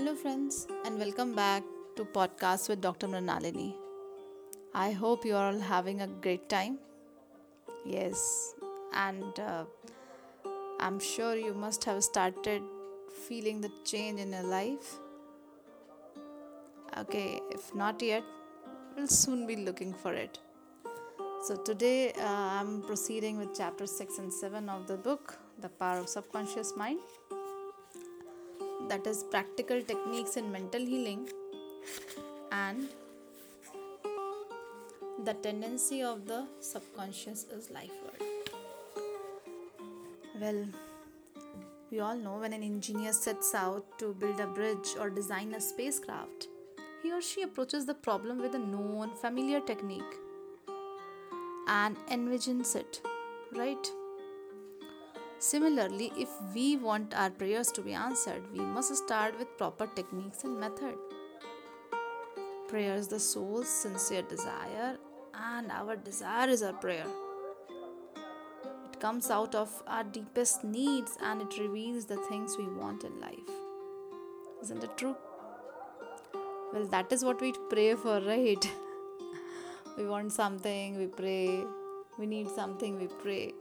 Hello, friends, and welcome back to podcast with Dr. Mrinalini. I hope you are all having a great time. Yes, and uh, I'm sure you must have started feeling the change in your life. Okay, if not yet, we'll soon be looking for it. So, today uh, I'm proceeding with chapter 6 and 7 of the book, The Power of Subconscious Mind that is practical techniques in mental healing and the tendency of the subconscious is life word well we all know when an engineer sets out to build a bridge or design a spacecraft he or she approaches the problem with a known familiar technique and envisions it right Similarly, if we want our prayers to be answered, we must start with proper techniques and method. Prayer is the soul's sincere desire, and our desire is our prayer. It comes out of our deepest needs and it reveals the things we want in life. Isn't it true? Well, that is what we pray for, right? we want something, we pray. We need something, we pray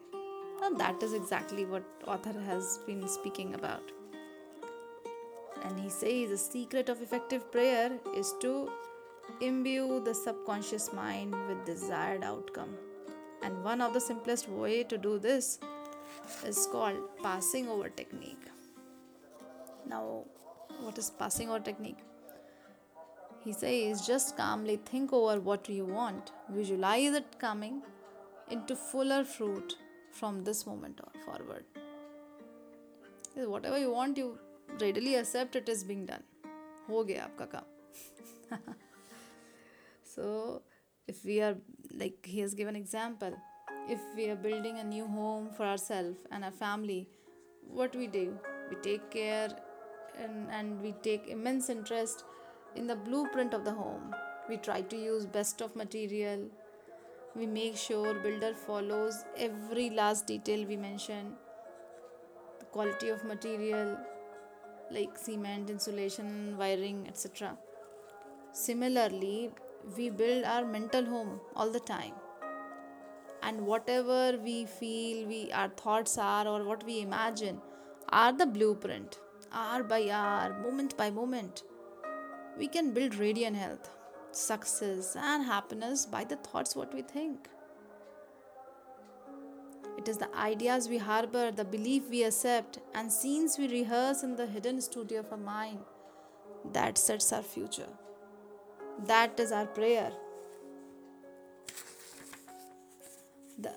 and that is exactly what author has been speaking about. And he says the secret of effective prayer is to imbue the subconscious mind with desired outcome. And one of the simplest way to do this is called passing over technique. Now, what is passing over technique? He says just calmly think over what you want, visualize it coming into fuller fruit from this moment forward. Whatever you want, you readily accept it is being done. हो गया आपका काम so if we are like he has given example if we are building a new home for ourselves and our family what we do we take care and, and we take immense interest in the blueprint of the home we try to use best of material we make sure builder follows every last detail we mention. The quality of material like cement insulation wiring etc similarly we build our mental home all the time. And whatever we feel we our thoughts are or what we imagine are the blueprint hour by hour moment by moment we can build radiant health success, and happiness by the thoughts what we think. It is the ideas we harbor, the belief we accept, and scenes we rehearse in the hidden studio of our mind that sets our future. That is our prayer. The,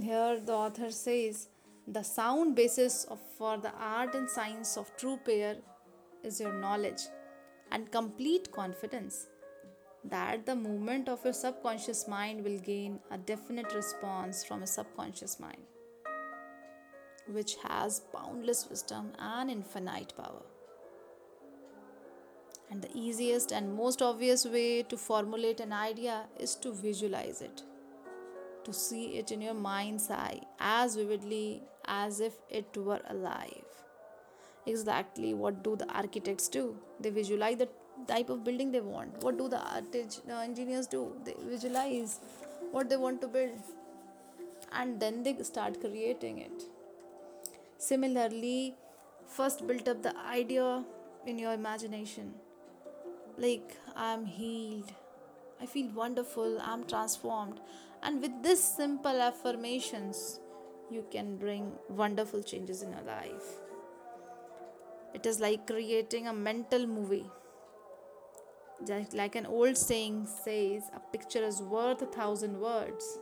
here the author says the sound basis of, for the art and science of true prayer is your knowledge and complete confidence that the movement of your subconscious mind will gain a definite response from a subconscious mind, which has boundless wisdom and infinite power. And the easiest and most obvious way to formulate an idea is to visualize it, to see it in your mind's eye as vividly as if it were alive. Exactly what do the architects do? They visualize the type of building they want. What do the artist, uh, engineers do? They visualize what they want to build and then they start creating it. Similarly first build up the idea in your imagination. Like i'm healed. I feel wonderful. I'm transformed. And with this simple affirmations you can bring wonderful changes in your life. It is like creating a mental movie just like an old saying says, a picture is worth a thousand words.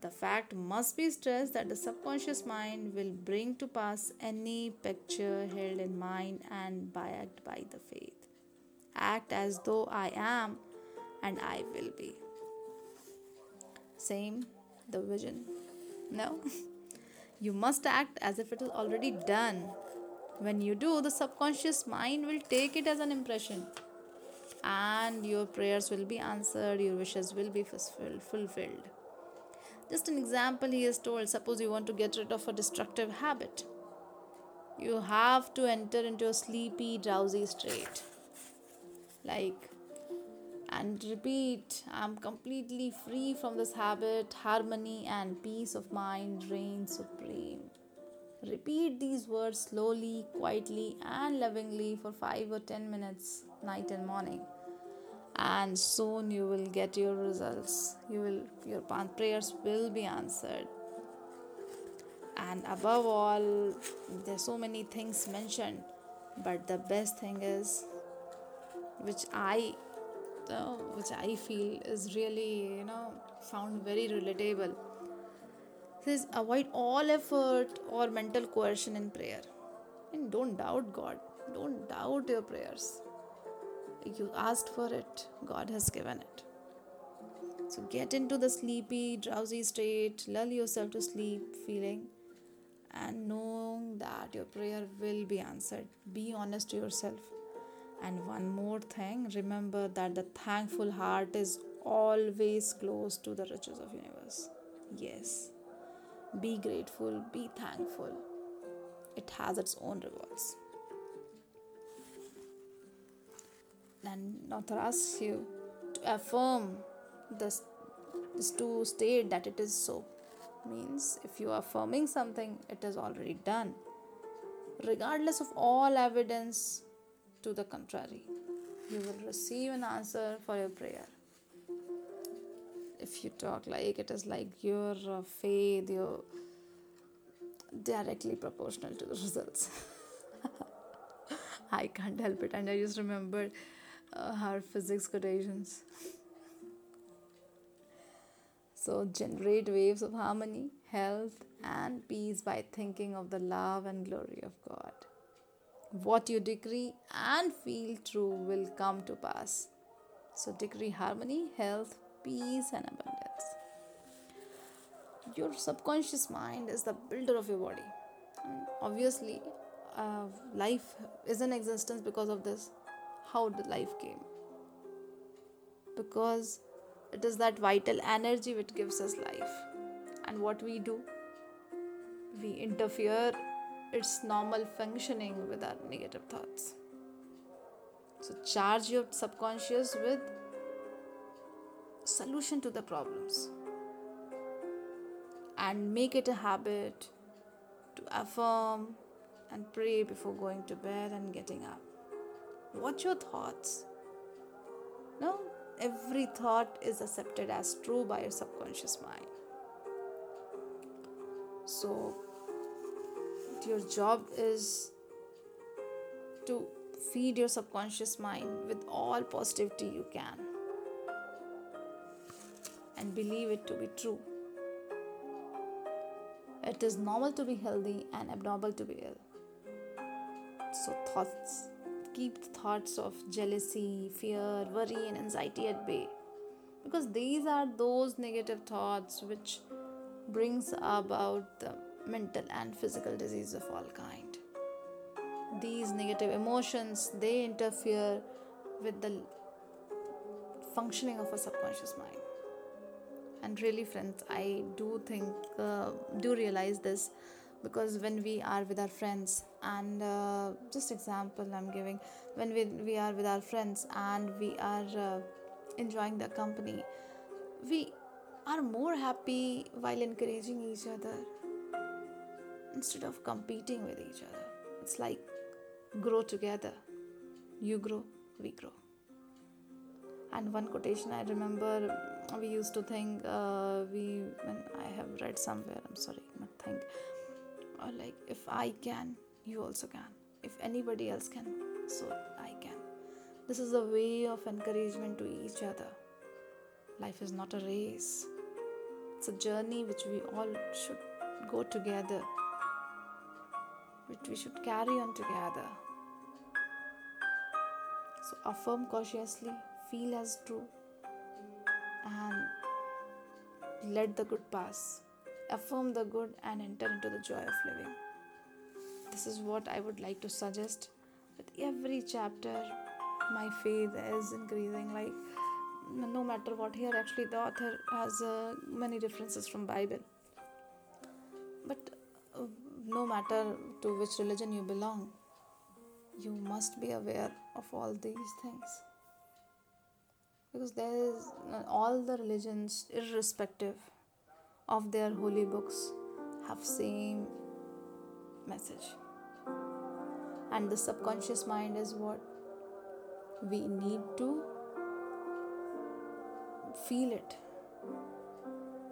The fact must be stressed that the subconscious mind will bring to pass any picture held in mind and backed by the faith. Act as though I am and I will be. Same, the vision. No? you must act as if it is already done. When you do, the subconscious mind will take it as an impression and your prayers will be answered, your wishes will be fulfilled. Just an example he has told suppose you want to get rid of a destructive habit. You have to enter into a sleepy, drowsy state. Like, and repeat, I'm completely free from this habit, harmony and peace of mind reign supreme. Repeat these words slowly, quietly, and lovingly for 5 or 10 minutes, night and morning. And soon you will get your results. You will your prayers will be answered. And above all, there's so many things mentioned, but the best thing is which I uh, which I feel is really, you know, found very relatable says avoid all effort or mental coercion in prayer. And don't doubt God. Don't doubt your prayers. You asked for it, God has given it. So get into the sleepy, drowsy state, lull yourself to sleep feeling, and knowing that your prayer will be answered. Be honest to yourself. And one more thing, remember that the thankful heart is always close to the riches of universe. Yes. Be grateful, be thankful. It has its own rewards. And author asks you to affirm this, this to state that it is so. Means if you are affirming something, it is already done. Regardless of all evidence to the contrary, you will receive an answer for your prayer if you talk like it is like your uh, faith you're directly proportional to the results i can't help it and i just remembered her physics quotations so generate waves of harmony health and peace by thinking of the love and glory of god what you decree and feel true will come to pass so decree harmony health peace and abundance. Your subconscious mind is the builder of your body. And obviously, uh, life is in existence because of this. How the life came? Because it is that vital energy which gives us life. And what we do, we interfere its normal functioning with our negative thoughts. So, charge your subconscious with solution to the problems and make it a habit to affirm and pray before going to bed and getting up. Watch your thoughts. No, every thought is accepted as true by your subconscious mind. So, your job is to feed your subconscious mind with all positivity you can and believe it to be true. It is normal to be healthy and abnormal to be ill. So, thoughts keep the thoughts of jealousy, fear, worry, and anxiety at bay. Because these are those negative thoughts which brings about the mental and physical disease of all kind. These negative emotions they interfere with the functioning of a subconscious mind. And really friends i do think uh, do realize this because when we are with our friends and uh, just example i'm giving when we, we are with our friends and we are uh, enjoying the company we are more happy while encouraging each other instead of competing with each other. It's like grow together. You grow we grow. And one quotation i remember we used to think uh, we when i have read somewhere i'm sorry not think or like if i can you also can. If anybody else can so i can. This is a way of encouragement to each other. Life is not a race. It's a journey which we all should go together which we should carry on together. So affirm cautiously feel as true and let the good pass. Affirm the good and enter into the joy of living. This is what I would like to suggest. With every chapter, my faith is increasing. Like no matter what, here actually the author has uh, many references from Bible. But uh, no matter to which religion you belong, you must be aware of all these things. Because there is all the religions, irrespective of their holy books, have same message. And the subconscious mind is what we need to feel it.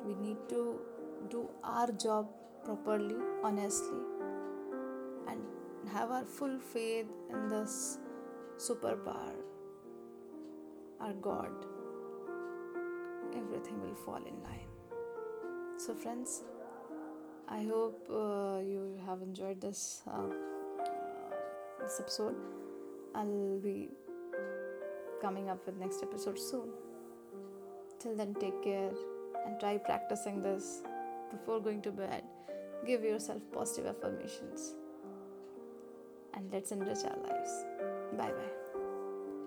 We need to do our job properly, honestly, and have our full faith in this superpower, our God. Everything will fall in line. So, friends, I hope uh, you have enjoyed this uh, this episode. I'll be coming up with next episode soon. Till then, take care and try practicing this before going to bed. Give yourself positive affirmations and let's enrich our lives. Bye bye.